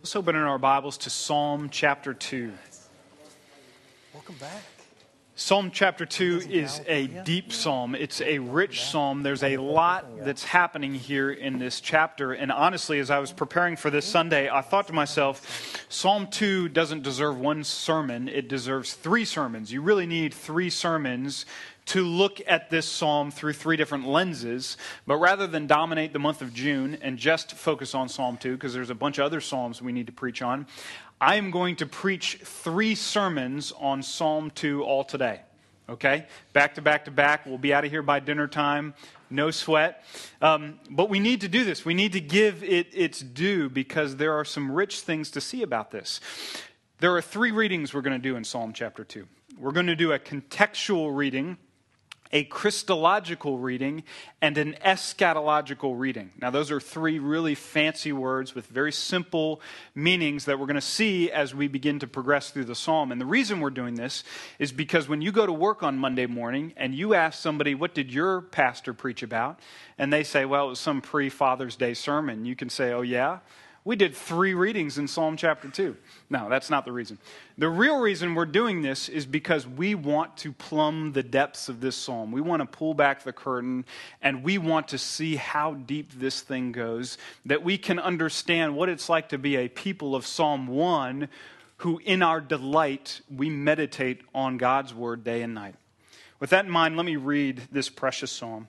Let's open in our Bibles to Psalm chapter 2. Welcome back. Psalm chapter 2 is a deep psalm. It's a rich psalm. There's a lot that's happening here in this chapter. And honestly, as I was preparing for this Sunday, I thought to myself, Psalm 2 doesn't deserve one sermon, it deserves three sermons. You really need three sermons to look at this psalm through three different lenses, but rather than dominate the month of June and just focus on Psalm 2, because there's a bunch of other psalms we need to preach on, I am going to preach three sermons on Psalm 2 all today. Okay? Back to back to back. We'll be out of here by dinner time. No sweat. Um, but we need to do this. We need to give it its due because there are some rich things to see about this. There are three readings we're going to do in Psalm chapter 2. We're going to do a contextual reading a Christological reading, and an eschatological reading. Now, those are three really fancy words with very simple meanings that we're going to see as we begin to progress through the psalm. And the reason we're doing this is because when you go to work on Monday morning and you ask somebody, What did your pastor preach about? and they say, Well, it was some pre Father's Day sermon, you can say, Oh, yeah? We did three readings in Psalm chapter 2. No, that's not the reason. The real reason we're doing this is because we want to plumb the depths of this psalm. We want to pull back the curtain and we want to see how deep this thing goes, that we can understand what it's like to be a people of Psalm 1 who, in our delight, we meditate on God's word day and night. With that in mind, let me read this precious psalm.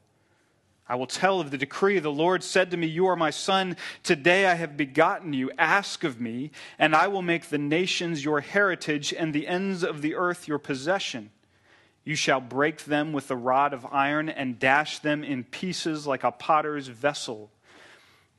I will tell of the decree. The Lord said to me, You are my son. Today I have begotten you. Ask of me, and I will make the nations your heritage and the ends of the earth your possession. You shall break them with a rod of iron and dash them in pieces like a potter's vessel.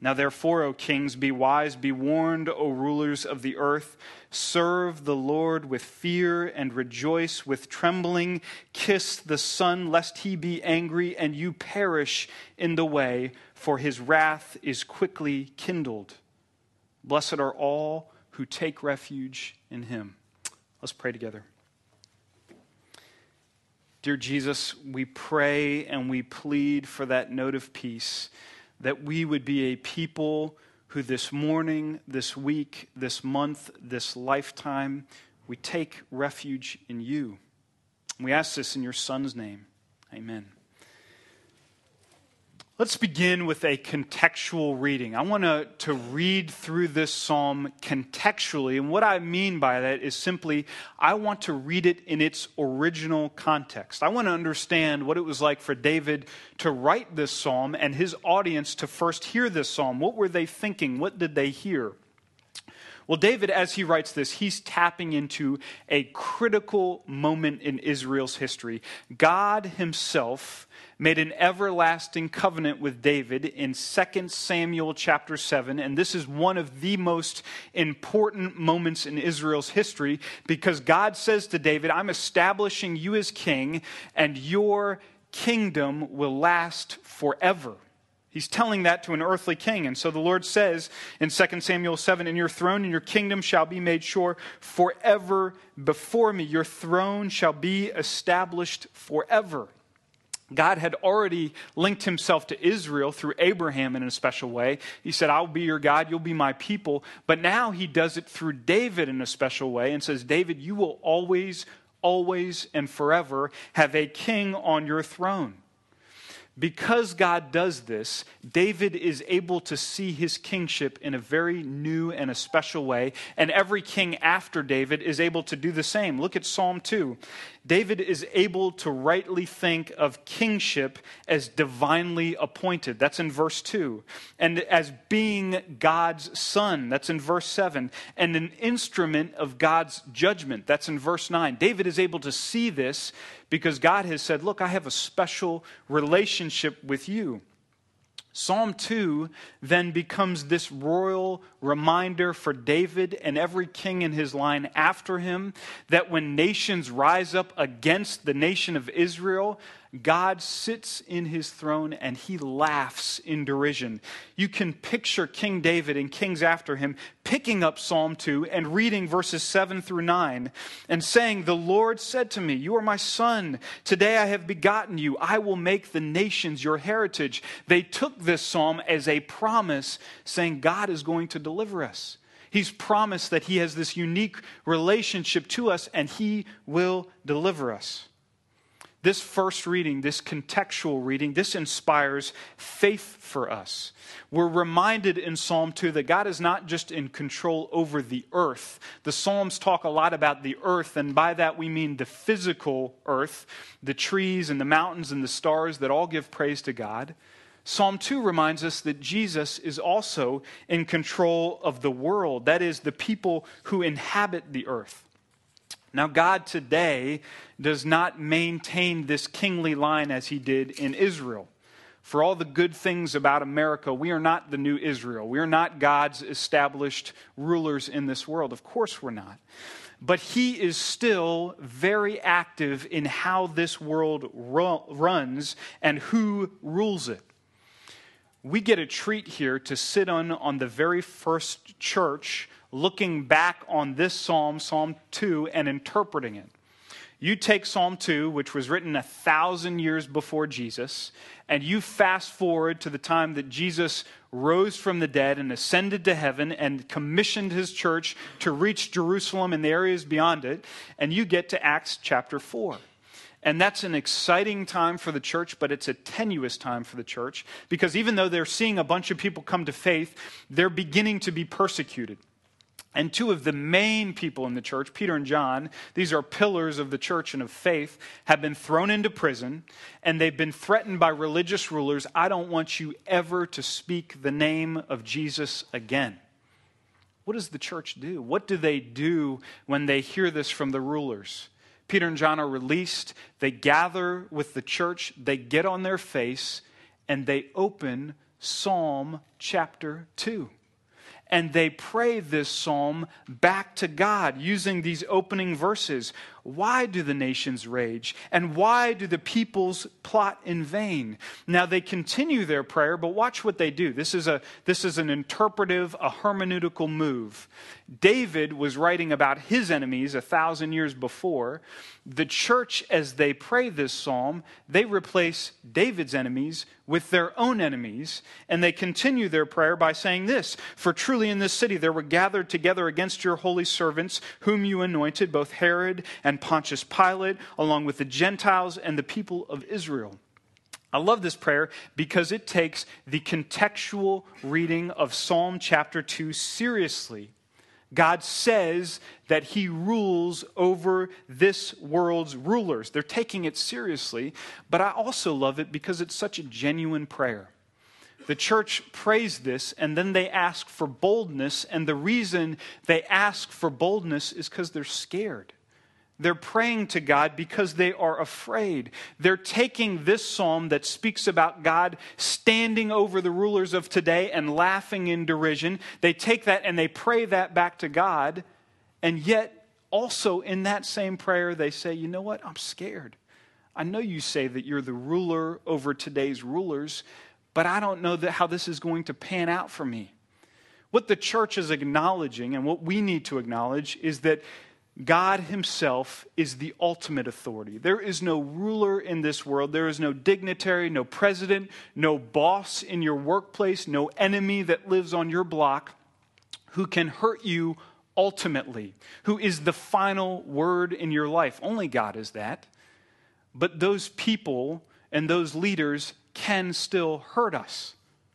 Now, therefore, O kings, be wise, be warned, O rulers of the earth. Serve the Lord with fear and rejoice with trembling. Kiss the Son, lest he be angry and you perish in the way, for his wrath is quickly kindled. Blessed are all who take refuge in him. Let's pray together. Dear Jesus, we pray and we plead for that note of peace that we would be a people who this morning, this week, this month, this lifetime, we take refuge in you. We ask this in your Son's name. Amen. Let's begin with a contextual reading. I want to, to read through this psalm contextually. And what I mean by that is simply, I want to read it in its original context. I want to understand what it was like for David to write this psalm and his audience to first hear this psalm. What were they thinking? What did they hear? Well, David, as he writes this, he's tapping into a critical moment in Israel's history. God himself made an everlasting covenant with David in 2 Samuel chapter 7. And this is one of the most important moments in Israel's history because God says to David, I'm establishing you as king, and your kingdom will last forever. He's telling that to an earthly king. And so the Lord says in 2 Samuel 7 And your throne and your kingdom shall be made sure forever before me. Your throne shall be established forever. God had already linked himself to Israel through Abraham in a special way. He said, I'll be your God, you'll be my people. But now he does it through David in a special way and says, David, you will always, always, and forever have a king on your throne. Because God does this, David is able to see his kingship in a very new and a special way, and every king after David is able to do the same. Look at Psalm 2. David is able to rightly think of kingship as divinely appointed. That's in verse 2. And as being God's son. That's in verse 7. And an instrument of God's judgment. That's in verse 9. David is able to see this because God has said, Look, I have a special relationship with you. Psalm 2 then becomes this royal reminder for David and every king in his line after him that when nations rise up against the nation of Israel, God sits in his throne and he laughs in derision. You can picture King David and kings after him picking up Psalm 2 and reading verses 7 through 9 and saying, The Lord said to me, You are my son. Today I have begotten you. I will make the nations your heritage. They took this psalm as a promise, saying, God is going to deliver us. He's promised that he has this unique relationship to us and he will deliver us. This first reading, this contextual reading, this inspires faith for us. We're reminded in Psalm 2 that God is not just in control over the earth. The Psalms talk a lot about the earth, and by that we mean the physical earth, the trees and the mountains and the stars that all give praise to God. Psalm 2 reminds us that Jesus is also in control of the world, that is, the people who inhabit the earth. Now, God today does not maintain this kingly line as he did in Israel. For all the good things about America, we are not the new Israel. We are not God's established rulers in this world. Of course, we're not. But he is still very active in how this world runs and who rules it. We get a treat here to sit on on the very first church looking back on this psalm, Psalm 2, and interpreting it. You take Psalm 2, which was written a thousand years before Jesus, and you fast forward to the time that Jesus rose from the dead and ascended to heaven and commissioned his church to reach Jerusalem and the areas beyond it, and you get to Acts chapter 4. And that's an exciting time for the church, but it's a tenuous time for the church because even though they're seeing a bunch of people come to faith, they're beginning to be persecuted. And two of the main people in the church, Peter and John, these are pillars of the church and of faith, have been thrown into prison and they've been threatened by religious rulers. I don't want you ever to speak the name of Jesus again. What does the church do? What do they do when they hear this from the rulers? Peter and John are released. They gather with the church, they get on their face, and they open Psalm chapter 2 and they pray this psalm back to God using these opening verses. Why do the nations rage? And why do the peoples plot in vain? Now they continue their prayer, but watch what they do. This is, a, this is an interpretive, a hermeneutical move. David was writing about his enemies a thousand years before. The church, as they pray this psalm, they replace David's enemies with their own enemies, and they continue their prayer by saying this For truly in this city there were gathered together against your holy servants, whom you anointed, both Herod and Pontius Pilate, along with the Gentiles and the people of Israel. I love this prayer because it takes the contextual reading of Psalm chapter 2 seriously. God says that he rules over this world's rulers. They're taking it seriously, but I also love it because it's such a genuine prayer. The church prays this and then they ask for boldness, and the reason they ask for boldness is because they're scared. They're praying to God because they are afraid. They're taking this psalm that speaks about God standing over the rulers of today and laughing in derision. They take that and they pray that back to God. And yet, also in that same prayer, they say, You know what? I'm scared. I know you say that you're the ruler over today's rulers, but I don't know how this is going to pan out for me. What the church is acknowledging and what we need to acknowledge is that God Himself is the ultimate authority. There is no ruler in this world. There is no dignitary, no president, no boss in your workplace, no enemy that lives on your block who can hurt you ultimately, who is the final word in your life. Only God is that. But those people and those leaders can still hurt us.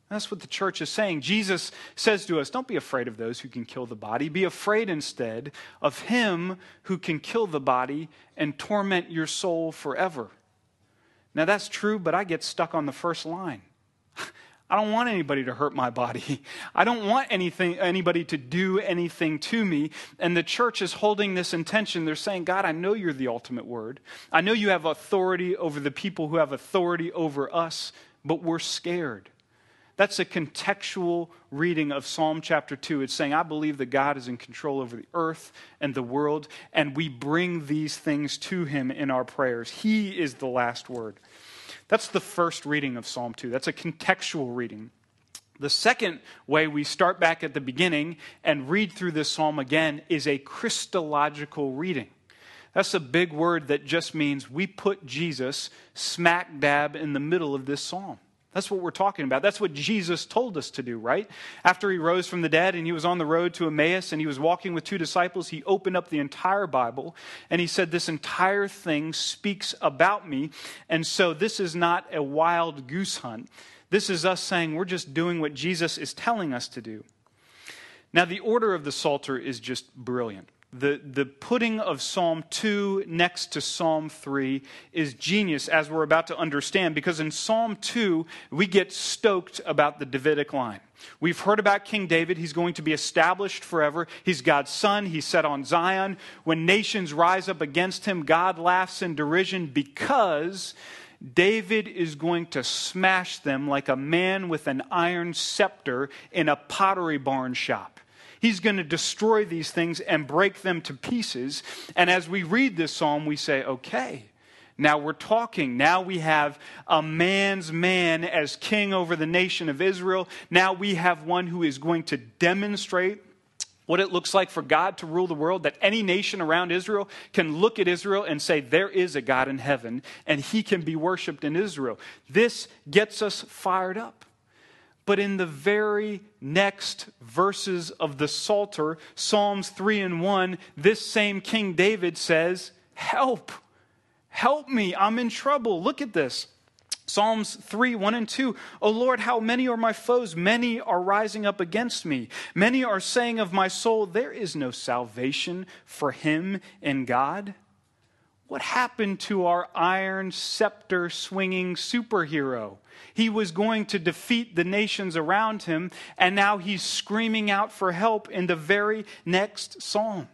That's what the church is saying. Jesus says to us, Don't be afraid of those who can kill the body. Be afraid instead of him who can kill the body and torment your soul forever. Now, that's true, but I get stuck on the first line. I don't want anybody to hurt my body. I don't want anything, anybody to do anything to me. And the church is holding this intention. They're saying, God, I know you're the ultimate word. I know you have authority over the people who have authority over us, but we're scared. That's a contextual reading of Psalm chapter 2. It's saying, I believe that God is in control over the earth and the world, and we bring these things to Him in our prayers. He is the last word. That's the first reading of Psalm 2. That's a contextual reading. The second way we start back at the beginning and read through this psalm again is a Christological reading. That's a big word that just means we put Jesus smack dab in the middle of this psalm. That's what we're talking about. That's what Jesus told us to do, right? After he rose from the dead and he was on the road to Emmaus and he was walking with two disciples, he opened up the entire Bible and he said, This entire thing speaks about me. And so this is not a wild goose hunt. This is us saying we're just doing what Jesus is telling us to do. Now, the order of the Psalter is just brilliant the, the putting of Psalm 2 next to Psalm 3 is genius, as we're about to understand, because in Psalm 2, we get stoked about the Davidic line. We've heard about King David. He's going to be established forever. He's God's son. He's set on Zion. When nations rise up against him, God laughs in derision because David is going to smash them like a man with an iron scepter in a pottery barn shop. He's going to destroy these things and break them to pieces. And as we read this psalm, we say, okay, now we're talking. Now we have a man's man as king over the nation of Israel. Now we have one who is going to demonstrate what it looks like for God to rule the world, that any nation around Israel can look at Israel and say, There is a God in heaven, and he can be worshiped in Israel. This gets us fired up. But in the very next verses of the Psalter, Psalms 3 and 1, this same King David says, Help! Help me! I'm in trouble. Look at this. Psalms 3, 1 and 2. O Lord, how many are my foes? Many are rising up against me. Many are saying of my soul, There is no salvation for him in God. What happened to our iron scepter swinging superhero? He was going to defeat the nations around him, and now he's screaming out for help in the very next psalm.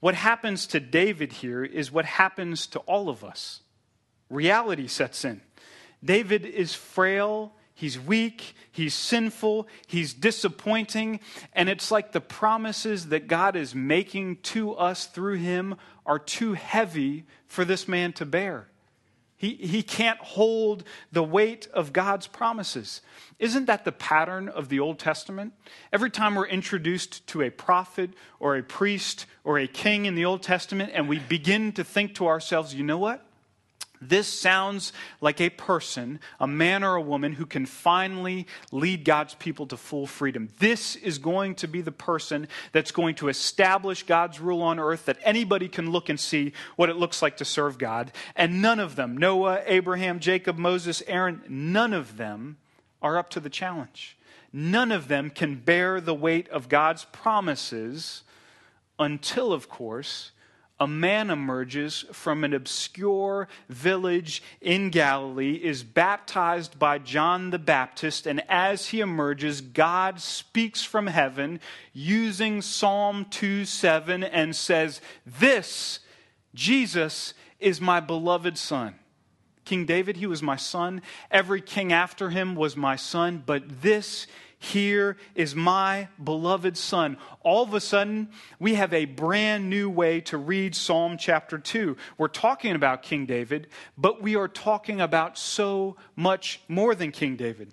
What happens to David here is what happens to all of us. Reality sets in. David is frail, he's weak, he's sinful, he's disappointing, and it's like the promises that God is making to us through him are too heavy for this man to bear. He, he can't hold the weight of God's promises. Isn't that the pattern of the Old Testament? Every time we're introduced to a prophet or a priest or a king in the Old Testament, and we begin to think to ourselves, you know what? This sounds like a person, a man or a woman, who can finally lead God's people to full freedom. This is going to be the person that's going to establish God's rule on earth, that anybody can look and see what it looks like to serve God. And none of them, Noah, Abraham, Jacob, Moses, Aaron, none of them are up to the challenge. None of them can bear the weight of God's promises until, of course, a man emerges from an obscure village in Galilee, is baptized by John the Baptist, and as he emerges, God speaks from heaven using Psalm 2 7 and says, This, Jesus, is my beloved Son. King David, he was my son. Every king after him was my son, but this here is my beloved Son. All of a sudden, we have a brand new way to read Psalm chapter 2. We're talking about King David, but we are talking about so much more than King David.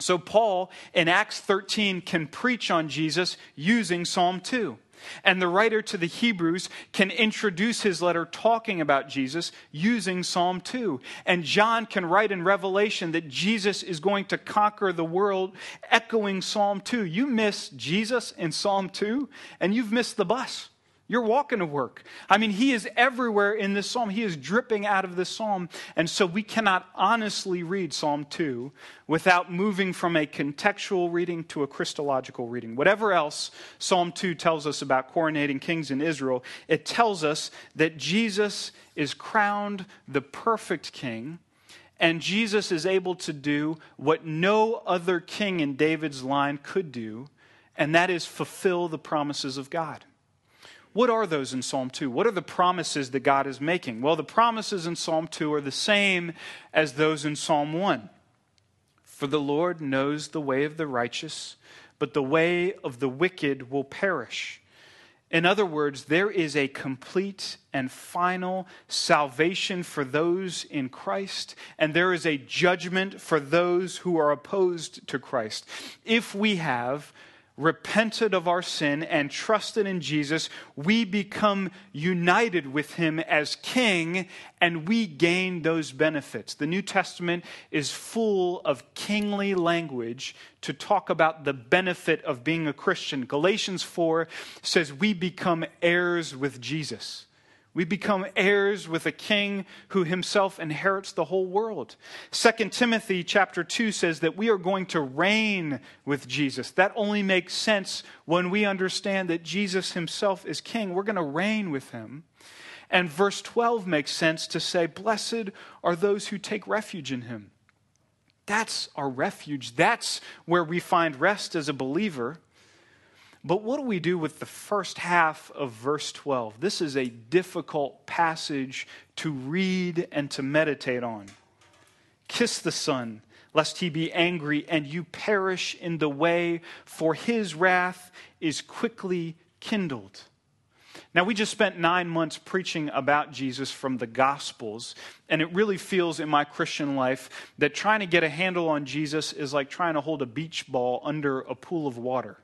So, Paul in Acts 13 can preach on Jesus using Psalm 2. And the writer to the Hebrews can introduce his letter talking about Jesus using Psalm 2. And John can write in Revelation that Jesus is going to conquer the world, echoing Psalm 2. You miss Jesus in Psalm 2, and you've missed the bus. You're walking to work. I mean, he is everywhere in this psalm. He is dripping out of this psalm. And so we cannot honestly read Psalm 2 without moving from a contextual reading to a Christological reading. Whatever else Psalm 2 tells us about coronating kings in Israel, it tells us that Jesus is crowned the perfect king. And Jesus is able to do what no other king in David's line could do, and that is fulfill the promises of God. What are those in Psalm 2? What are the promises that God is making? Well, the promises in Psalm 2 are the same as those in Psalm 1. For the Lord knows the way of the righteous, but the way of the wicked will perish. In other words, there is a complete and final salvation for those in Christ, and there is a judgment for those who are opposed to Christ. If we have repented of our sin and trusted in Jesus, we become united with him as king and we gain those benefits. The New Testament is full of kingly language to talk about the benefit of being a Christian. Galatians 4 says we become heirs with Jesus. We become heirs with a king who himself inherits the whole world. 2 Timothy chapter 2 says that we are going to reign with Jesus. That only makes sense when we understand that Jesus himself is king. We're going to reign with him. And verse 12 makes sense to say, Blessed are those who take refuge in him. That's our refuge. That's where we find rest as a believer. But what do we do with the first half of verse 12? This is a difficult passage to read and to meditate on. Kiss the Son, lest he be angry and you perish in the way, for his wrath is quickly kindled. Now, we just spent nine months preaching about Jesus from the Gospels, and it really feels in my Christian life that trying to get a handle on Jesus is like trying to hold a beach ball under a pool of water.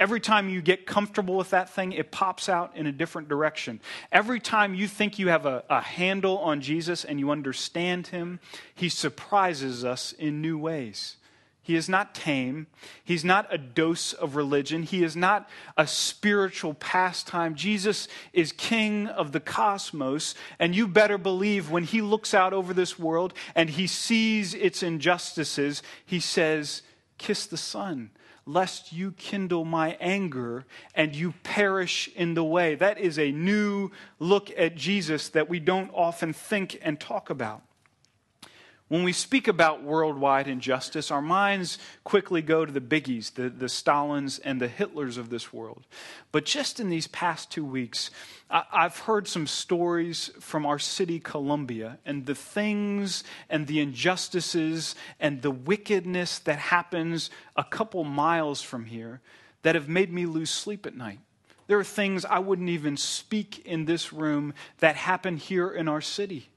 Every time you get comfortable with that thing, it pops out in a different direction. Every time you think you have a, a handle on Jesus and you understand him, he surprises us in new ways. He is not tame. He's not a dose of religion. He is not a spiritual pastime. Jesus is king of the cosmos. And you better believe when he looks out over this world and he sees its injustices, he says, Kiss the Son lest you kindle my anger and you perish in the way. That is a new look at Jesus that we don't often think and talk about. When we speak about worldwide injustice, our minds quickly go to the biggies, the, the Stalins and the Hitlers of this world. But just in these past two weeks, I, I've heard some stories from our city, Columbia, and the things and the injustices and the wickedness that happens a couple miles from here that have made me lose sleep at night. There are things I wouldn't even speak in this room that happen here in our city.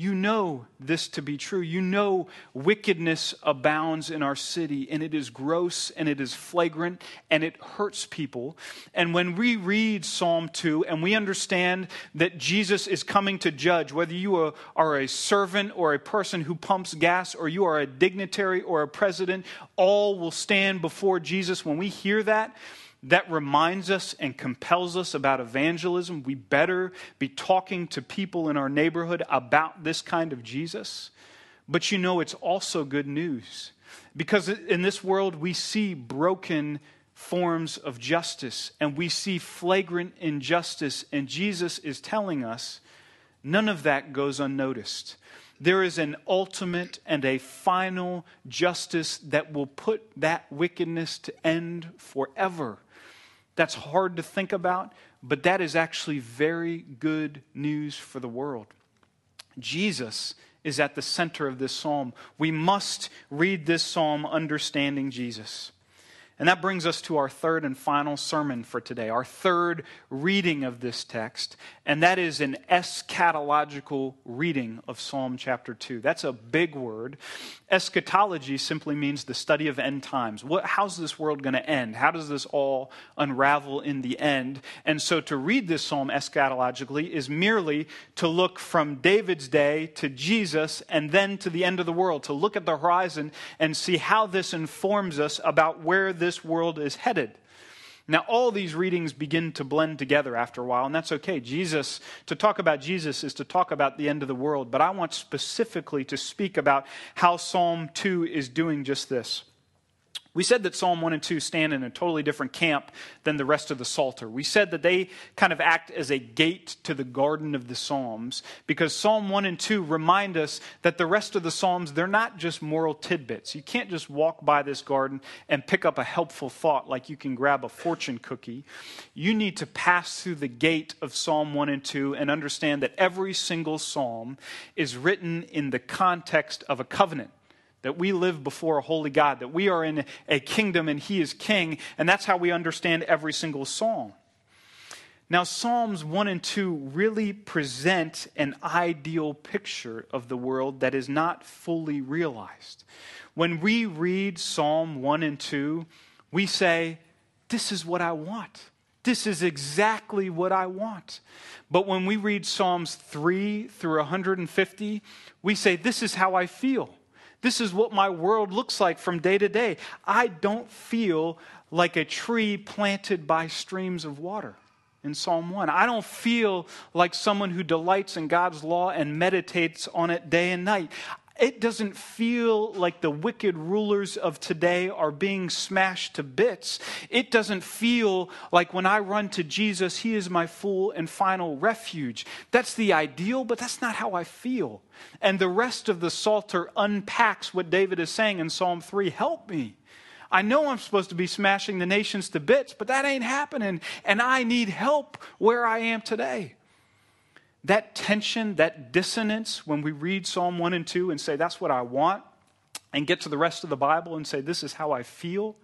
You know this to be true. You know wickedness abounds in our city, and it is gross and it is flagrant and it hurts people. And when we read Psalm 2 and we understand that Jesus is coming to judge, whether you are, a servant or a person who pumps gas, or you are a dignitary or a president, all will stand before Jesus. When we hear that, that reminds us and compels us about evangelism. We better be talking to people in our neighborhood about this kind of Jesus. But you know, it's also good news because in this world we see broken forms of justice and we see flagrant injustice, and Jesus is telling us none of that goes unnoticed. There is an ultimate and a final justice that will put that wickedness to end forever. That's hard to think about, but that is actually very good news for the world. Jesus is at the center of this psalm. We must read this psalm understanding Jesus. And that brings us to our third and final sermon for today, our third reading of this text, and that is an eschatological reading of Psalm chapter 2. That's a big word. Eschatology simply means the study of end times. What, how's this world going to end? How does this all unravel in the end? And so to read this psalm eschatologically is merely to look from David's day to Jesus and then to the end of the world, to look at the horizon and see how this informs us about where this this world is headed. Now, all these readings begin to blend together after a while, and that's okay. Jesus, to talk about Jesus is to talk about the end of the world, but I want specifically to speak about how Psalm 2 is doing just this. We said that Psalm 1 and 2 stand in a totally different camp than the rest of the Psalter. We said that they kind of act as a gate to the garden of the Psalms because Psalm 1 and 2 remind us that the rest of the Psalms, they're not just moral tidbits. You can't just walk by this garden and pick up a helpful thought like you can grab a fortune cookie. You need to pass through the gate of Psalm 1 and 2 and understand that every single Psalm is written in the context of a covenant that we live before a holy God, that we are in a kingdom and He is king, and that's how we understand every single psalm. Now, Psalms 1 and 2 really present an ideal picture of the world that is not fully realized. When we read Psalm 1 and 2, we say, This is what I want. This is exactly what I want. But when we read Psalms 3 through 150, we say, This is how I feel. This is what my world looks like from day to day. I don't feel like a tree planted by streams of water in Psalm 1. I don't feel like someone who delights in God's law and meditates on it day and night. It doesn't feel like the wicked rulers of today are being smashed to bits. It doesn't feel like when I run to Jesus, He is my full and final refuge. That's the ideal, but that's not how I feel. And the rest of the Psalter unpacks what David is saying in Psalm 3 Help me. I know I'm supposed to be smashing the nations to bits, but that ain't happening. And I need help where I am today. That tension, that dissonance, when we read Psalm 1 and 2 and say, that's what I want, and get to the rest of the Bible and say, this is how I feel,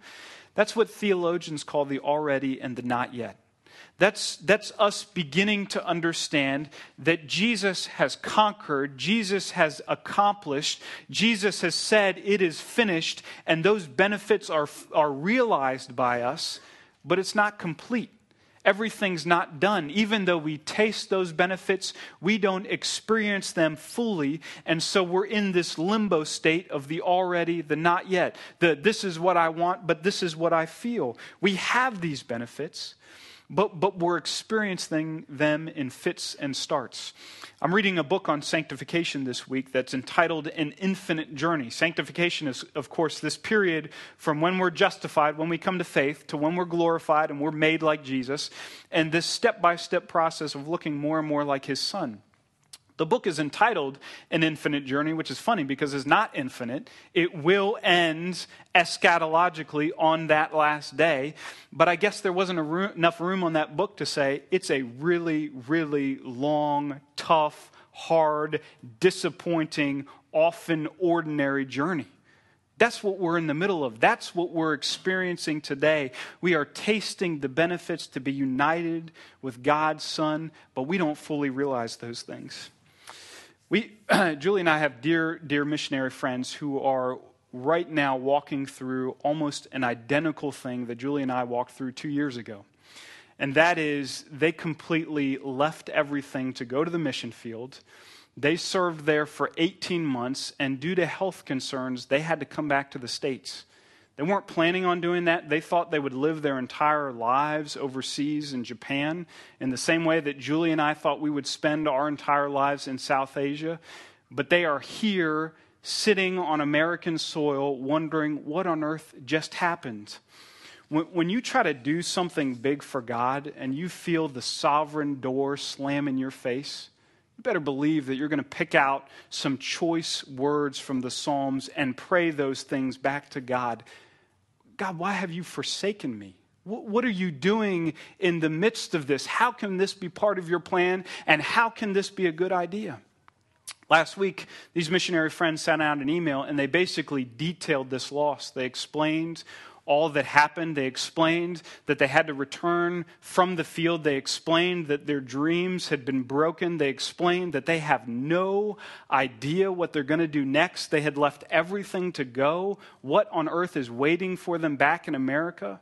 that's what theologians call the already and the not yet. That's, that's us beginning to understand that Jesus has conquered, Jesus has accomplished, Jesus has said it is finished, and those benefits are, are realized by us, but it's not complete. Everything's not done. Even though we taste those benefits, we don't experience them fully. And so we're in this limbo state of the already, the not yet. The this is what I want, but this is what I feel. We have these benefits but, but we're experiencing them in fits and starts. I'm reading a book on sanctification this week that's entitled An Infinite Journey. Sanctification is, of course, this period from when we're justified, when we come to faith, to when we're glorified and we're made like Jesus, and this step by step process of looking more and more like his son. The book is entitled An Infinite Journey, which is funny because it's not infinite. It will end eschatologically on that last day. But I guess there wasn't room, enough room on that book to say it's a really, really long, tough, hard, disappointing, often ordinary journey. That's what we're in the middle of. That's what we're experiencing today. We are tasting the benefits to be united with God's Son, but we don't fully realize those things. We, Julie and I have dear, dear missionary friends who are right now walking through almost an identical thing that Julie and I walked through two years ago. And that is, they completely left everything to go to the mission field. They served there for 18 months, and due to health concerns, they had to come back to the States. They weren't planning on doing that. They thought they would live their entire lives overseas in Japan in the same way that Julie and I thought we would spend our entire lives in South Asia. But they are here sitting on American soil wondering what on earth just happened. When, when you try to do something big for God and you feel the sovereign door slam in your face, you better believe that you're going to pick out some choice words from the Psalms and pray those things back to God God, why have you forsaken me? What are you doing in the midst of this? How can this be part of your plan? And how can this be a good idea? Last week, these missionary friends sent out an email and they basically detailed this loss. They explained all that happened. They explained that they had to return from the field. They explained that their dreams had been broken. They explained that they have no idea what they're going to do next. They had left everything to go. What on earth is waiting for them back in America?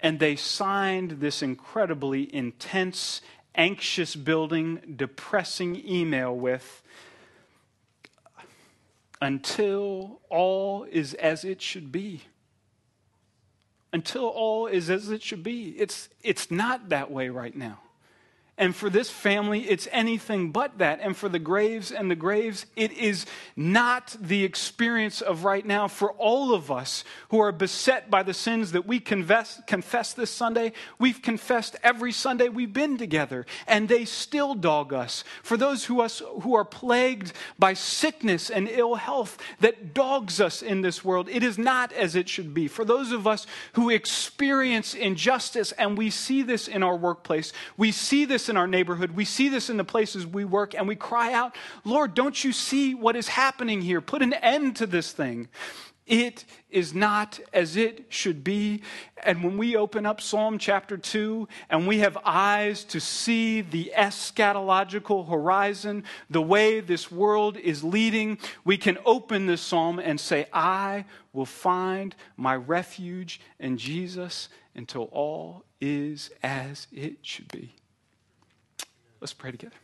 And they signed this incredibly intense, anxious building, depressing email with, until all is as it should be until all is as it should be. It's, it's not that way right now. And for this family, it's anything but that. And for the graves and the graves, it is not the experience of right now. For all of us who are beset by the sins that we confess, confess this Sunday, we've confessed every Sunday we've been together, and they still dog us. For those who, us, who are plagued by sickness and ill health that dogs us in this world, it is not as it should be. For those of us who experience injustice, and we see this in our workplace, we see this this in our neighborhood. We see this in the places we work, and we cry out, Lord, don't you see what is happening here? Put an end to this thing. It is not as it should be. And when we open up Psalm chapter 2 and we have eyes to see the eschatological horizon, the way this world is leading, we can open this psalm and say, I will find my refuge in Jesus until all is as it should be. Let's pray together.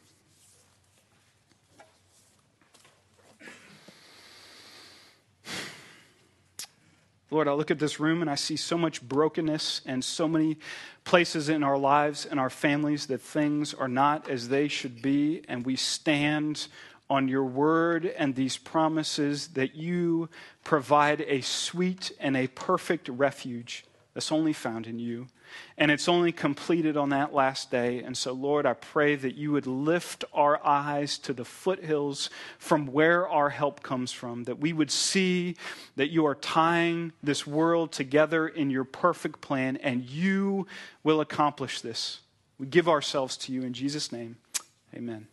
Lord, I look at this room and I see so much brokenness and so many places in our lives and our families that things are not as they should be. And we stand on your word and these promises that you provide a sweet and a perfect refuge that's only found in you. And it's only completed on that last day. And so, Lord, I pray that you would lift our eyes to the foothills from where our help comes from, that we would see that you are tying this world together in your perfect plan, and you will accomplish this. We give ourselves to you in Jesus' name. Amen.